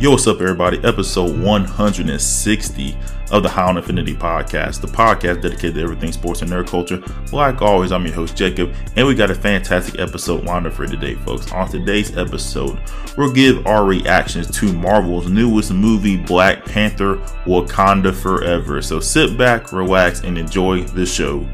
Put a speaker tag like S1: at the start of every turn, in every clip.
S1: Yo, what's up, everybody? Episode 160 of the High on Infinity podcast, the podcast dedicated to everything sports and nerd culture. Like always, I'm your host, Jacob, and we got a fantastic episode lined up for today, folks. On today's episode, we'll give our reactions to Marvel's newest movie, Black Panther Wakanda Forever. So sit back, relax, and enjoy the show.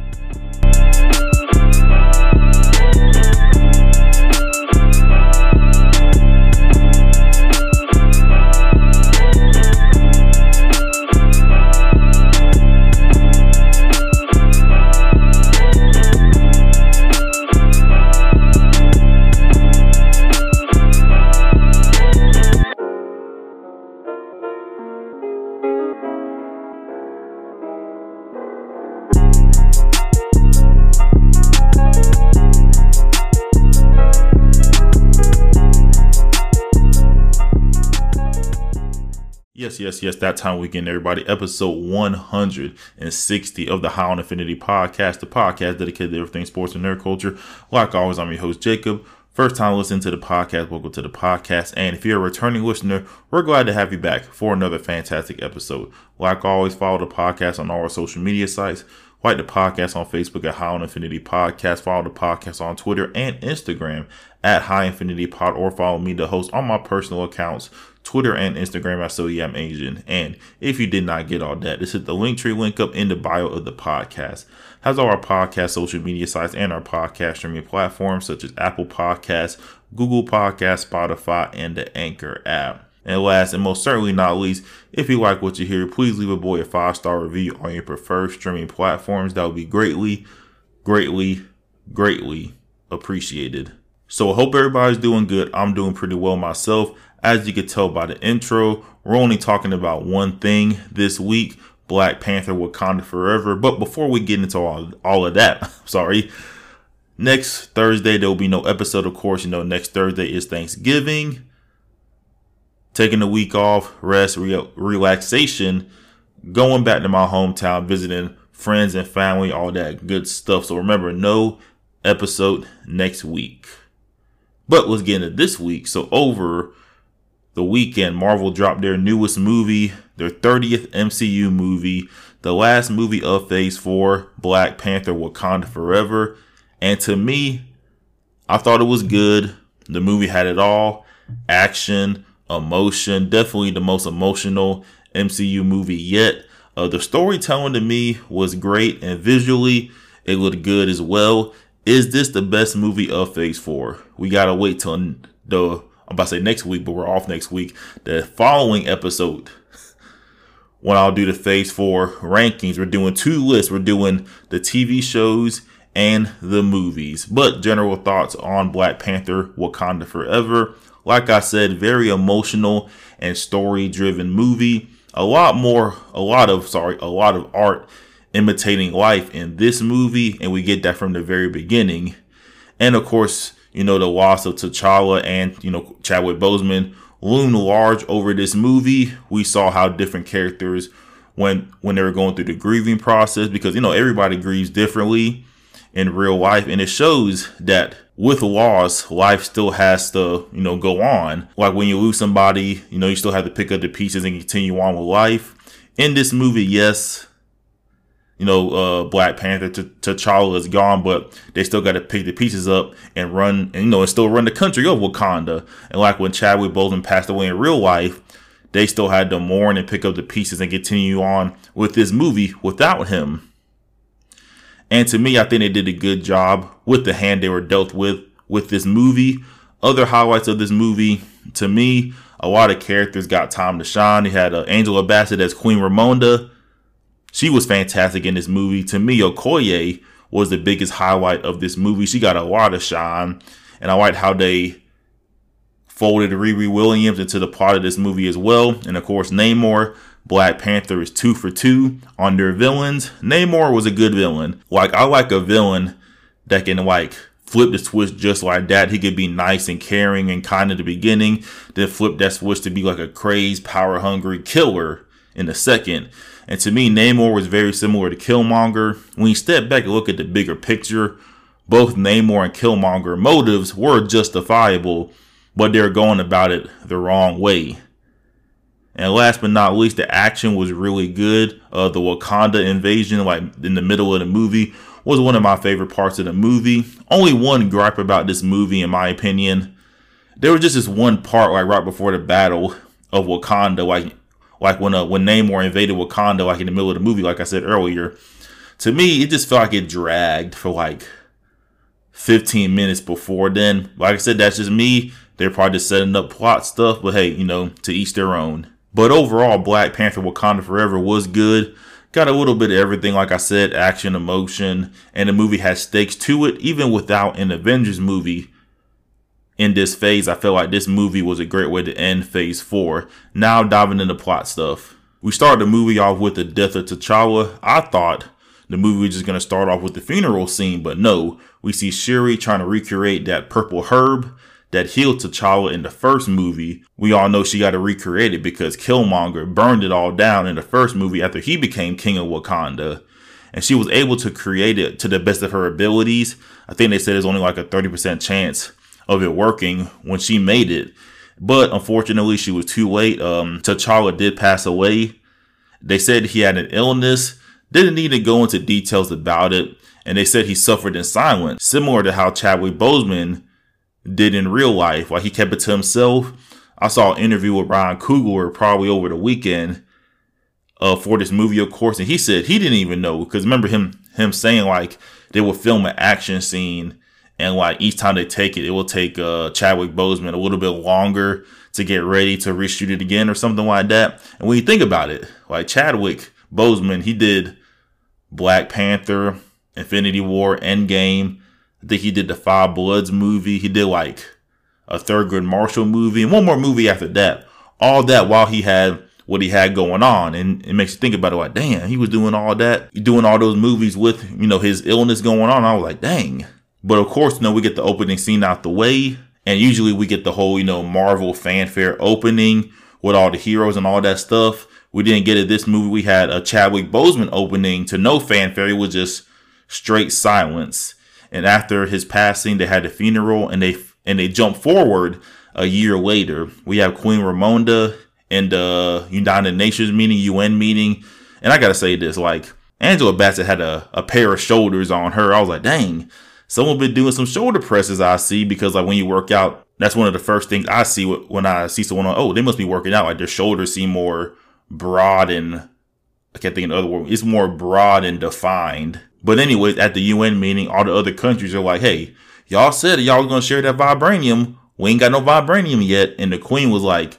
S1: Yes, yes. That time weekend, everybody. Episode 160 of the High on Infinity podcast, the podcast dedicated to everything sports and nerd culture. Like always, I'm your host, Jacob. First time listening to the podcast, welcome to the podcast. And if you're a returning listener, we're glad to have you back for another fantastic episode. Like always, follow the podcast on all our social media sites. Like the podcast on Facebook at High on Infinity Podcast. Follow the podcast on Twitter and Instagram at High Infinity Pod, or follow me, the host, on my personal accounts Twitter and Instagram at So Yeah I'm Asian. And if you did not get all that, this is the Linktree link up in the bio of the podcast. Has all our podcast social media sites and our podcast streaming platforms such as Apple Podcasts, Google Podcasts, Spotify, and the Anchor app. And last and most certainly not least, if you like what you hear, please leave a boy a five star review on your preferred streaming platforms. That would be greatly, greatly, greatly appreciated. So I hope everybody's doing good. I'm doing pretty well myself. As you could tell by the intro, we're only talking about one thing this week Black Panther Wakanda Forever. But before we get into all, all of that, sorry, next Thursday there will be no episode, of course. You know, next Thursday is Thanksgiving. Taking a week off, rest, re- relaxation, going back to my hometown, visiting friends and family, all that good stuff. So remember, no episode next week. But let's get into this week. So over the weekend, Marvel dropped their newest movie, their 30th MCU movie, the last movie of Phase 4, Black Panther Wakanda Forever. And to me, I thought it was good. The movie had it all action, emotion, definitely the most emotional MCU movie yet. Uh, the storytelling to me was great, and visually, it looked good as well. Is this the best movie of Phase 4? We gotta wait till the I'm about to say next week, but we're off next week. The following episode, when I'll do the phase four rankings, we're doing two lists. We're doing the TV shows and the movies. But general thoughts on Black Panther Wakanda Forever. Like I said, very emotional and story driven movie. A lot more, a lot of, sorry, a lot of art imitating life in this movie. And we get that from the very beginning. And of course, you know, the loss of T'Challa and, you know, Chadwick Boseman loomed large over this movie. We saw how different characters when when they were going through the grieving process because you know everybody grieves differently in real life. And it shows that with loss life still has to you know go on. Like when you lose somebody you know you still have to pick up the pieces and continue on with life. In this movie yes you know, uh, Black Panther to T'Challa is gone, but they still got to pick the pieces up and run, and you know, and still run the country of Wakanda. And like when Chadwick Boseman passed away in real life, they still had to mourn and pick up the pieces and continue on with this movie without him. And to me, I think they did a good job with the hand they were dealt with with this movie. Other highlights of this movie, to me, a lot of characters got time to shine. You had uh, Angela Bassett as Queen Ramonda she was fantastic in this movie. To me, Okoye was the biggest highlight of this movie. She got a lot of shine, and I liked how they folded Riri Williams into the part of this movie as well. And of course, Namor, Black Panther is two for two on their villains. Namor was a good villain. Like I like a villain that can like flip the switch just like that. He could be nice and caring and kind at the beginning, then flip that switch to be like a crazed, power hungry killer in the second. And to me, Namor was very similar to Killmonger. When you step back and look at the bigger picture, both Namor and Killmonger motives were justifiable, but they're going about it the wrong way. And last but not least, the action was really good. Uh, the Wakanda invasion, like in the middle of the movie, was one of my favorite parts of the movie. Only one gripe about this movie, in my opinion. There was just this one part, like right before the battle of Wakanda, like like when uh, when Namor invaded Wakanda, like in the middle of the movie, like I said earlier. To me, it just felt like it dragged for like 15 minutes before then. Like I said, that's just me. They're probably just setting up plot stuff, but hey, you know, to each their own. But overall, Black Panther Wakanda Forever was good. Got a little bit of everything, like I said, action, emotion, and the movie has stakes to it. Even without an Avengers movie in this phase, I feel like this movie was a great way to end phase four. Now diving into plot stuff. We started the movie off with the death of T'Challa. I thought the movie was just going to start off with the funeral scene, but no, we see Shuri trying to recreate that purple herb that healed T'Challa in the first movie, we all know she got to recreate it because Killmonger burned it all down in the first movie after he became king of Wakanda. And she was able to create it to the best of her abilities. I think they said there's only like a 30% chance of it working when she made it. But unfortunately, she was too late. Um, T'Challa did pass away. They said he had an illness. Didn't need to go into details about it. And they said he suffered in silence, similar to how Chadwick Boseman did in real life. Like he kept it to himself. I saw an interview with Ryan Coogler probably over the weekend uh, for this movie, of course, and he said he didn't even know because remember him him saying like they would film an action scene and like each time they take it, it will take uh, Chadwick Boseman a little bit longer to get ready to reshoot it again or something like that. And when you think about it, like Chadwick Boseman, he did Black Panther, Infinity War, Endgame. I think he did the Five Bloods movie. He did like a Thurgood Marshall movie and one more movie after that. All that while he had what he had going on. And it makes you think about it like, damn, he was doing all that, doing all those movies with, you know, his illness going on. I was like, dang. But of course, you know, we get the opening scene out the way. And usually we get the whole, you know, Marvel fanfare opening with all the heroes and all that stuff. We didn't get it this movie. We had a Chadwick Boseman opening to no fanfare. It was just straight silence. And after his passing, they had the funeral and they and they jump forward a year later. We have Queen Ramonda and the United Nations meeting, UN meeting. And I gotta say this, like Angela Bassett had a, a pair of shoulders on her. I was like, dang, someone been doing some shoulder presses I see because like when you work out, that's one of the first things I see when I see someone on, oh, they must be working out. Like their shoulders seem more broad and I can't think of another word. It's more broad and defined. But anyways, at the UN meeting, all the other countries are like, hey, y'all said y'all was gonna share that vibranium. We ain't got no vibranium yet. And the queen was like,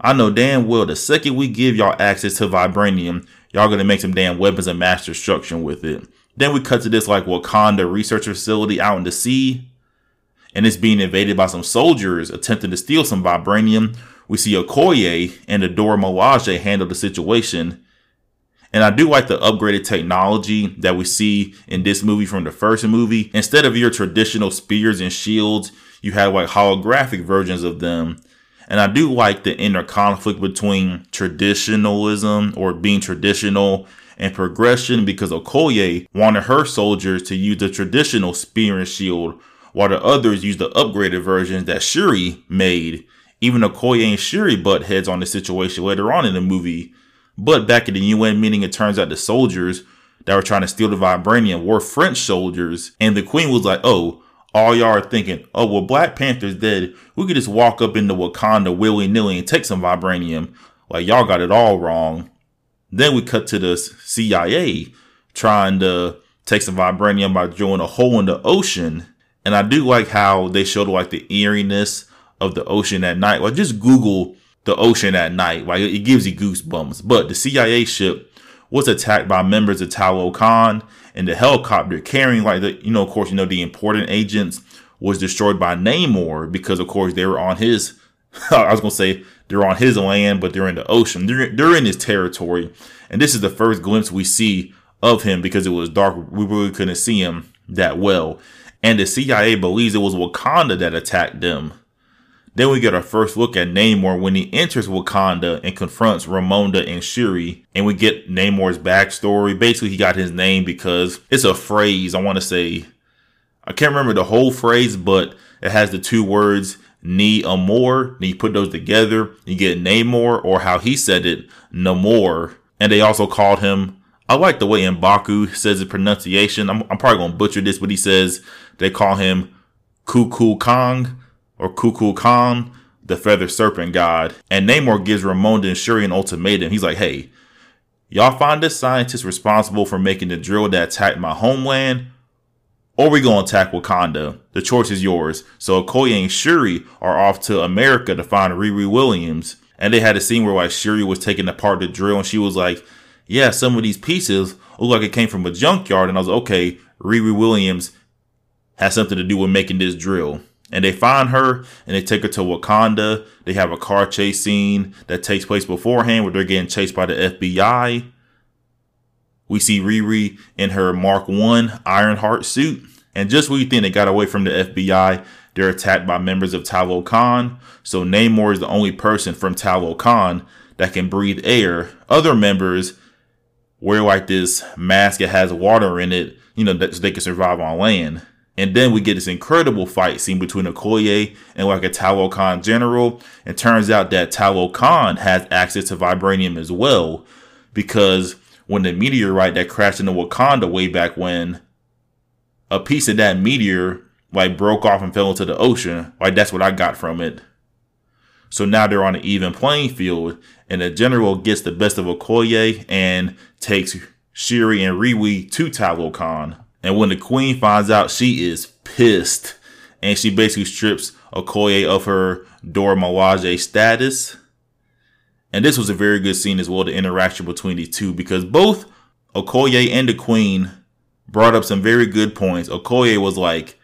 S1: I know damn well the second we give y'all access to vibranium, y'all gonna make some damn weapons of mass destruction with it. Then we cut to this like Wakanda research facility out in the sea, and it's being invaded by some soldiers attempting to steal some vibranium. We see Okoye and Adora Milaje handle the situation, and I do like the upgraded technology that we see in this movie from the first movie. Instead of your traditional spears and shields, you have like holographic versions of them. And I do like the inner conflict between traditionalism or being traditional and progression because Okoye wanted her soldiers to use the traditional spear and shield while the others used the upgraded versions that Shuri made. Even Okoye and Shuri butt heads on the situation later on in the movie but back at the UN meeting, it turns out the soldiers that were trying to steal the vibranium were French soldiers. And the queen was like, oh, all y'all are thinking, oh, well, Black Panther's dead. We could just walk up into Wakanda willy nilly and take some vibranium. Like, y'all got it all wrong. Then we cut to the CIA trying to take some vibranium by drilling a hole in the ocean. And I do like how they showed like the eeriness of the ocean at night. Like, just Google the ocean at night. Like it gives you goosebumps. But the CIA ship was attacked by members of Talokan, and the helicopter carrying like the you know of course you know the important agents was destroyed by Namor because of course they were on his. I was gonna say they're on his land, but they're in the ocean. They're they're in his territory, and this is the first glimpse we see of him because it was dark. We really couldn't see him that well. And the CIA believes it was Wakanda that attacked them. Then we get our first look at Namor when he enters Wakanda and confronts Ramonda and Shuri. And we get Namor's backstory. Basically, he got his name because it's a phrase. I want to say, I can't remember the whole phrase, but it has the two words Namor. And you put those together, you get Namor, or how he said it, Namor. And they also called him, I like the way Mbaku says the pronunciation. I'm, I'm probably going to butcher this, but he says they call him Kuku Kong or Kuku Khan, the feather serpent god. And Namor gives Ramonda and Shuri an ultimatum. He's like, hey, y'all find this scientist responsible for making the drill that attacked my homeland, or we gonna attack Wakanda. The choice is yours. So Okoye and Shuri are off to America to find Riri Williams. And they had a scene where like Shuri was taking apart the drill and she was like, Yeah, some of these pieces look like it came from a junkyard. And I was like, okay, Riri Williams has something to do with making this drill. And they find her and they take her to Wakanda. They have a car chase scene that takes place beforehand where they're getting chased by the FBI. We see Riri in her Mark 1 Ironheart suit. And just when you think they got away from the FBI, they're attacked by members of Talokan. So Namor is the only person from Talokan that can breathe air. Other members wear like this mask that has water in it, you know, that so they can survive on land. And then we get this incredible fight scene between Okoye and like a Talokan general. And turns out that Talokan has access to vibranium as well. Because when the meteorite that crashed into Wakanda way back when, a piece of that meteor like broke off and fell into the ocean. Like that's what I got from it. So now they're on an even playing field, and the general gets the best of Okoye and takes Shuri and Riri to Talokan. And when the queen finds out, she is pissed. And she basically strips Okoye of her Dora Milaje status. And this was a very good scene as well, the interaction between these two, because both Okoye and the queen brought up some very good points. Okoye was like,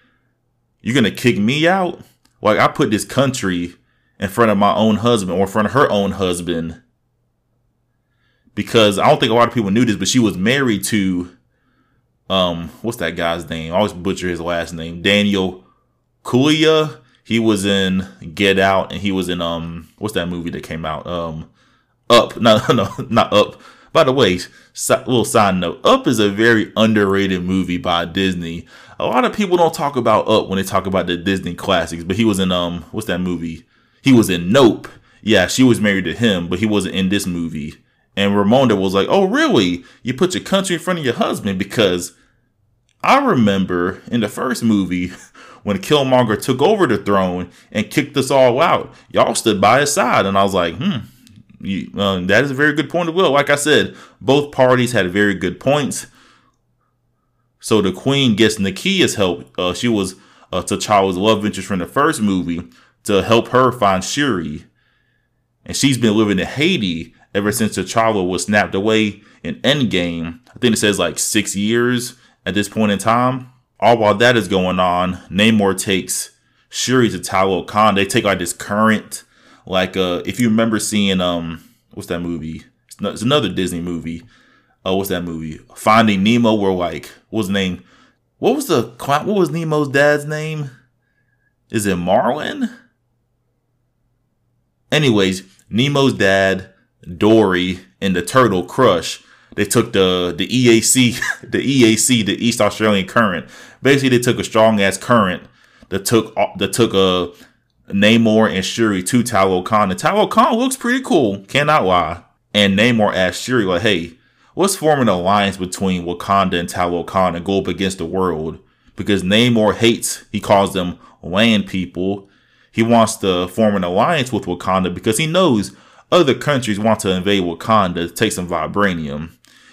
S1: You're to kick me out? Like, I put this country in front of my own husband or in front of her own husband. Because I don't think a lot of people knew this, but she was married to um, what's that guy's name? I always butcher his last name. Daniel Kaluuya. He was in Get Out, and he was in um, what's that movie that came out? Um, Up. No, no, not Up. By the way, little side note: Up is a very underrated movie by Disney. A lot of people don't talk about Up when they talk about the Disney classics, but he was in um, what's that movie? He was in Nope. Yeah, she was married to him, but he wasn't in this movie. And Ramonda was like, "Oh, really? You put your country in front of your husband?" Because I remember in the first movie when Killmonger took over the throne and kicked us all out, y'all stood by his side, and I was like, "Hmm, you, uh, that is a very good point of will." Like I said, both parties had very good points. So the Queen gets Nakia's help. Uh, she was uh, T'Challa's love interest from the first movie to help her find Shuri, and she's been living in Haiti ever since T'Challa was snapped away in Endgame. I think it says like six years at this point in time. All while that is going on, Namor takes Shuri to Talokan. They take like this current, like uh, if you remember seeing um, what's that movie? It's, no, it's another Disney movie. Oh, uh, what's that movie? Finding Nemo. Where like what was the name? What was the what was Nemo's dad's name? Is it Marlin? Anyways, Nemo's dad Dory and the turtle Crush. They took the the EAC, the EAC, the East Australian Current. Basically, they took a strong ass current that took that took a uh, Namor and Shuri to Talokan. And Talokan looks pretty cool, cannot lie. And Namor asked Shuri, like, hey, let's form an alliance between Wakanda and Talokan and go up against the world. Because Namor hates, he calls them land people. He wants to form an alliance with Wakanda because he knows other countries want to invade Wakanda to take some vibranium.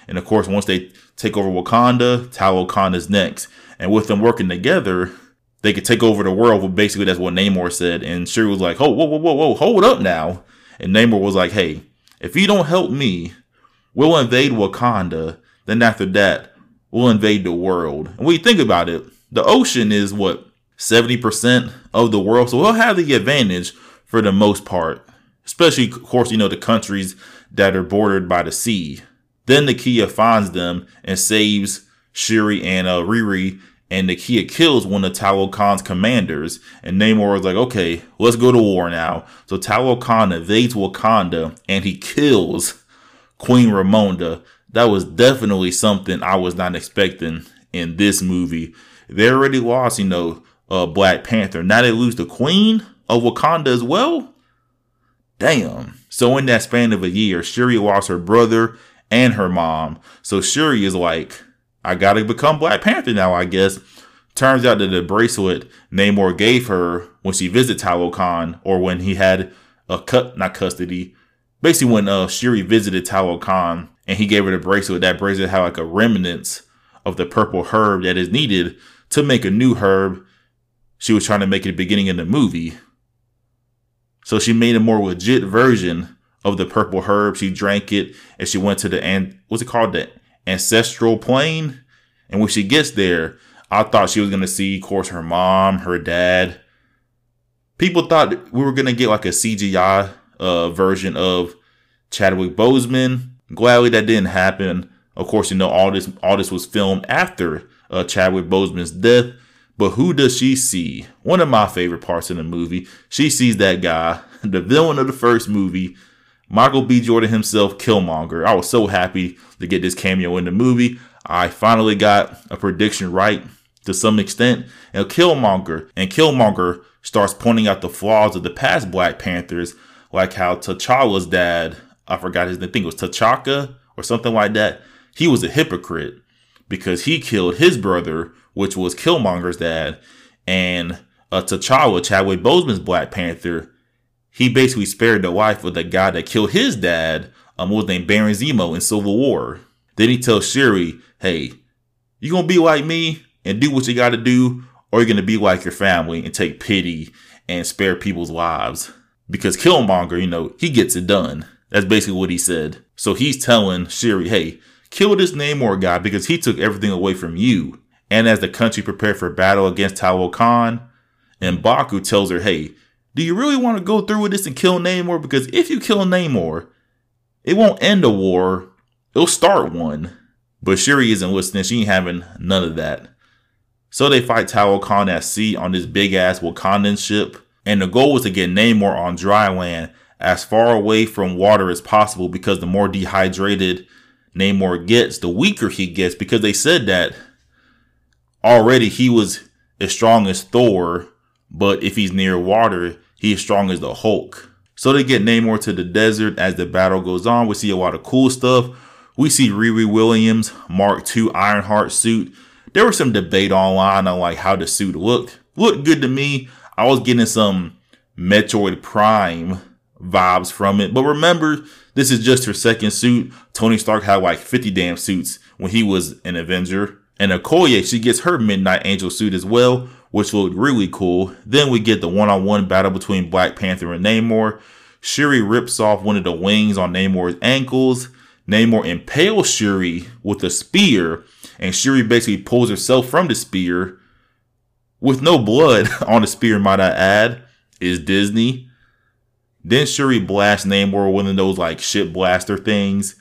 S1: And of course, once they take over Wakanda, Talokan is next. And with them working together, they could take over the world. But basically, that's what Namor said. And Shuri was like, "Oh, whoa, whoa, whoa, whoa, hold up now." And Namor was like, "Hey, if you don't help me, we'll invade Wakanda. Then after that, we'll invade the world." And when you think about it, the ocean is what seventy percent of the world, so we'll have the advantage for the most part especially, of course, you know, the countries that are bordered by the sea. Then Nakia finds them and saves Shuri and uh, Riri, and Nakia kills one of Talokan's commanders. And Namor was like, okay, let's go to war now. So Talokan invades Wakanda and he kills Queen Ramonda. That was definitely something I was not expecting in this movie. They already lost, you know, uh, Black Panther. Now they lose the Queen. of Wakanda as well? Damn. So in that span of a year, Shuri lost her brother and her mom. So Shuri is like, I gotta become Black Panther now, I guess. Turns out that the bracelet Namor gave her when she visited Talokan, or when he had a cut, not custody, basically when uh, Shuri visited Talokan and he gave her the bracelet, that bracelet had like a remnants of the purple herb that is needed to make a new herb. She was trying to make it the beginning of the movie. So she made a more legit version of the purple herb. She drank it and she went to the and what's it called? The ancestral plane. And when she gets there, I thought she was gonna see, of course, her mom, her dad. People thought we were gonna get like a CGI uh, version of Chadwick Boseman. Gladly that didn't happen. Of course, you know all this all this was filmed after uh, Chadwick Boseman's death. But who does she see? One of my favorite parts in the movie. She sees that guy, the villain of the first movie, Michael B. Jordan himself, Killmonger. I was so happy to get this cameo in the movie. I finally got a prediction right to some extent. And Killmonger and Killmonger starts pointing out the flaws of the past Black Panthers, like how T'Challa's dad, I forgot his name, I think it was T'Chaka or something like that. He was a hypocrite because he killed his brother, which was Killmonger's dad, and uh, T'Challa, Chadwick Boseman's Black Panther, he basically spared the life of the guy that killed his dad, um, was named Baron Zemo in Civil War. Then he tells Shuri, hey, you gonna be like me and do what you gotta do, or you're gonna be like your family and take pity and spare people's lives. Because Killmonger, you know, he gets it done. That's basically what he said. So he's telling Shuri, hey, kill this Namor guy because he took everything away from you. And as the country prepared for battle against Talokan, Mbaku tells her, hey, do you really want to go through with this and kill Namor? Because if you kill Namor, it won't end a war, it'll start one. But Shuri isn't listening, she ain't having none of that. So they fight Tao Talokan at sea on this big ass Wakandan ship. And the goal was to get Namor on dry land as far away from water as possible because the more dehydrated Namor gets, the weaker he gets because they said that already he was as strong as Thor, but if he's near water, he's strong as the Hulk. So they get Namor to the desert as the battle goes on. We see a lot of cool stuff. We see Riri Williams Mark II Ironheart suit. There was some debate online on like how the suit looked. Looked good to me. I was getting some Metroid Prime vibes from it. But remember, this is just her second suit. Tony Stark had like 50 damn suits when he was an Avenger. And Okoye, she gets her Midnight Angel suit as well, which looked really cool. Then we get the one-on-one battle between Black Panther and Namor. Shuri rips off one of the wings on Namor's ankles. Namor impales Shuri with a spear, and Shuri basically pulls herself from the spear with no blood on the spear, might I add, is Disney. Then Shuri blasts Namor with one of those like shit blaster things.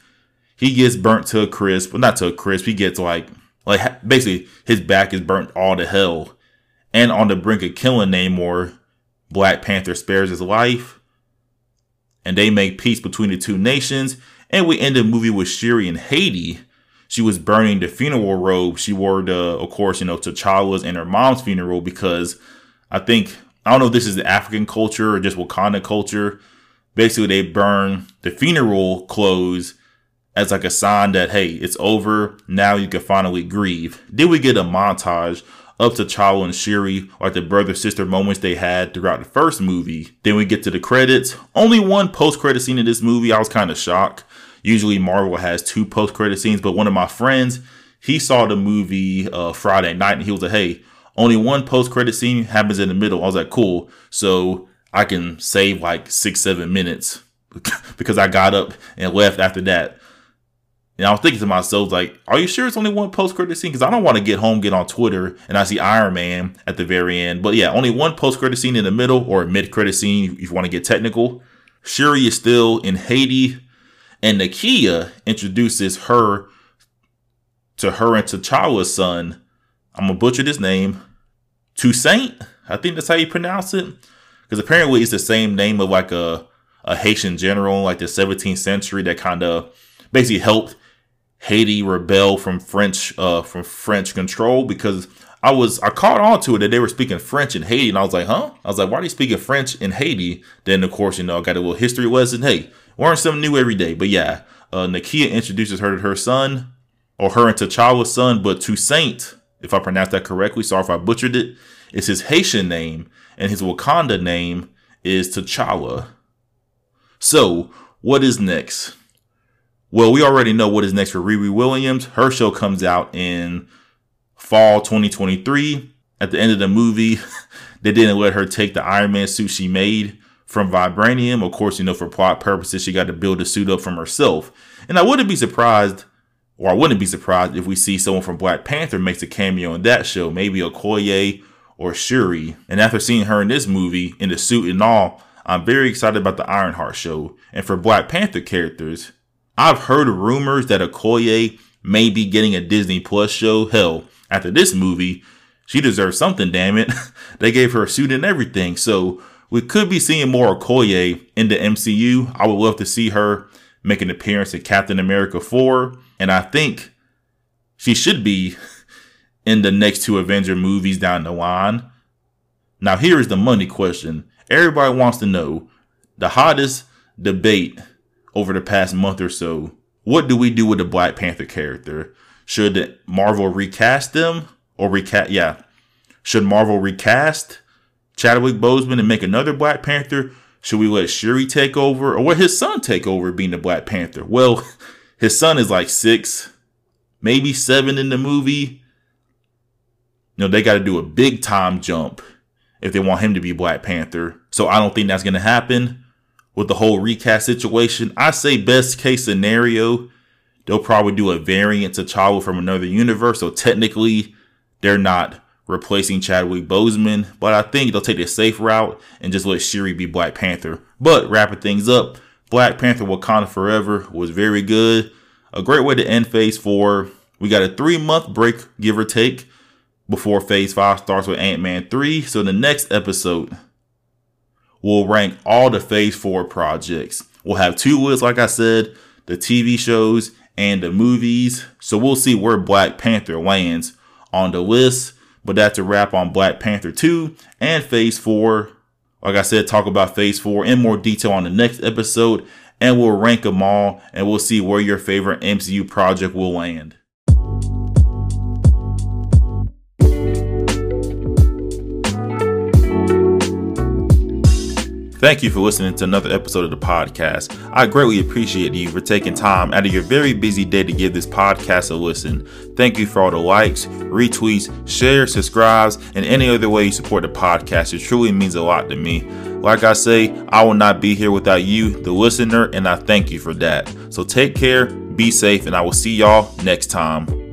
S1: He gets burnt to a crisp, but not to a crisp. He gets like like basically his back is burnt all to hell. And on the brink of killing Namor, Black Panther spares his life. And they make peace between the two nations. And we end the movie with Shuri in Haiti. She was burning the funeral robe she wore to, of course, you know, T'Challa's and her mom's funeral because I think I don't know if this is the African culture or just Wakanda culture. Basically, they burn the funeral clothes as like a sign that hey, it's over. Now you can finally grieve. Then we get a montage up to T'Challa and Shuri, like the brother sister moments they had throughout the first movie. Then we get to the credits. Only one post credit scene in this movie. I was kind of shocked. Usually Marvel has two post credit scenes, but one of my friends he saw the movie uh, Friday night and he was like, hey only one post credit scene happens in the middle. I was like, cool. So I can save like six, seven minutes because I got up and left after that. And I was thinking to myself, like, are you sure it's only one post credit scene? Because I don't want to get home, get on Twitter, and I see Iron Man at the very end. But yeah, only one post credit scene in the middle or mid credit scene if you want to get technical. Shuri is still in Haiti, and Nakia introduces her to her and T'Challa's son I'm gonna butcher this name, Toussaint. I think that's how you pronounce it, because apparently it's the same name of like a a Haitian general, like the 17th century, that kind of basically helped Haiti rebel from French uh from French control. Because I was I caught on to it that they were speaking French in Haiti, and I was like, huh? I was like, why are they speaking French in Haiti? Then of course, you know, I got a little history lesson. Hey, learn something new every day. But yeah, uh, Nakia introduces her to her son, or her and T'Challa's son, but Toussaint, if I pronounced that correctly, sorry if I butchered it. is his Haitian name, and his Wakanda name is T'Challa. So, what is next? Well, we already know what is next for Riri Williams. Her show comes out in fall 2023. At the end of the movie, they didn't let her take the Iron Man suit she made from vibranium. Of course, you know, for plot purposes, she got to build a suit up from herself. And I wouldn't be surprised, or I wouldn't be surprised if we see someone from Black Panther makes a cameo in that show, maybe Okoye or Shuri. And after seeing her in this movie, in the suit and all, I'm very excited about the Ironheart show. And for Black Panther characters, I've heard rumors that Okoye may be getting a Disney Plus show. Hell, after this movie, she deserves something, damn it. they gave her a suit and everything. So we could be seeing more Okoye in the MCU. I would love to see her make an appearance in Captain America 4. And I think she should be in the next two Avenger movies down the line. Now, here is the money question. Everybody wants to know the hottest debate over the past month or so. What do we do with the Black Panther character? Should Marvel recast them or recast? Yeah. Should Marvel recast Chadwick Boseman and make another Black Panther? Should we let Shuri take over or let his son take over being the Black Panther? Well, his son is like six, maybe seven in the movie. You know, they got to do a big time jump if they want him to be Black Panther. So I don't think that's going to happen with the whole recast situation. I say best case scenario, they'll probably do a variant to T'Challa from another universe. So technically, they're not replacing Chadwick Boseman, but I think they'll take the safe route and just let Shuri be Black Panther. But wrapping things up, Black Panther Wakanda Forever was very good. A great way to end Phase 4. We got a three month break, give or take, before Phase 5 starts with Ant Man 3. So the next episode, we'll rank all the Phase 4 projects. We'll have two lists, like I said, the TV shows and the movies. So we'll see where Black Panther lands on the list. But that's a wrap on Black Panther 2 and Phase 4. Like I said, talk about Phase 4 in more detail on the next episode. And we'll rank them all and we'll see where your favorite MCU project will land. Thank you for listening to another episode of the podcast. I greatly appreciate you for taking time out of your very busy day to give this podcast a listen. Thank you for all the likes, retweets, shares, subscribes, and any other way you support the podcast. It truly means a lot to me. Like I say, I will not be here without you, the listener, and I thank you for that. So take care, be safe, and I will see y'all next time.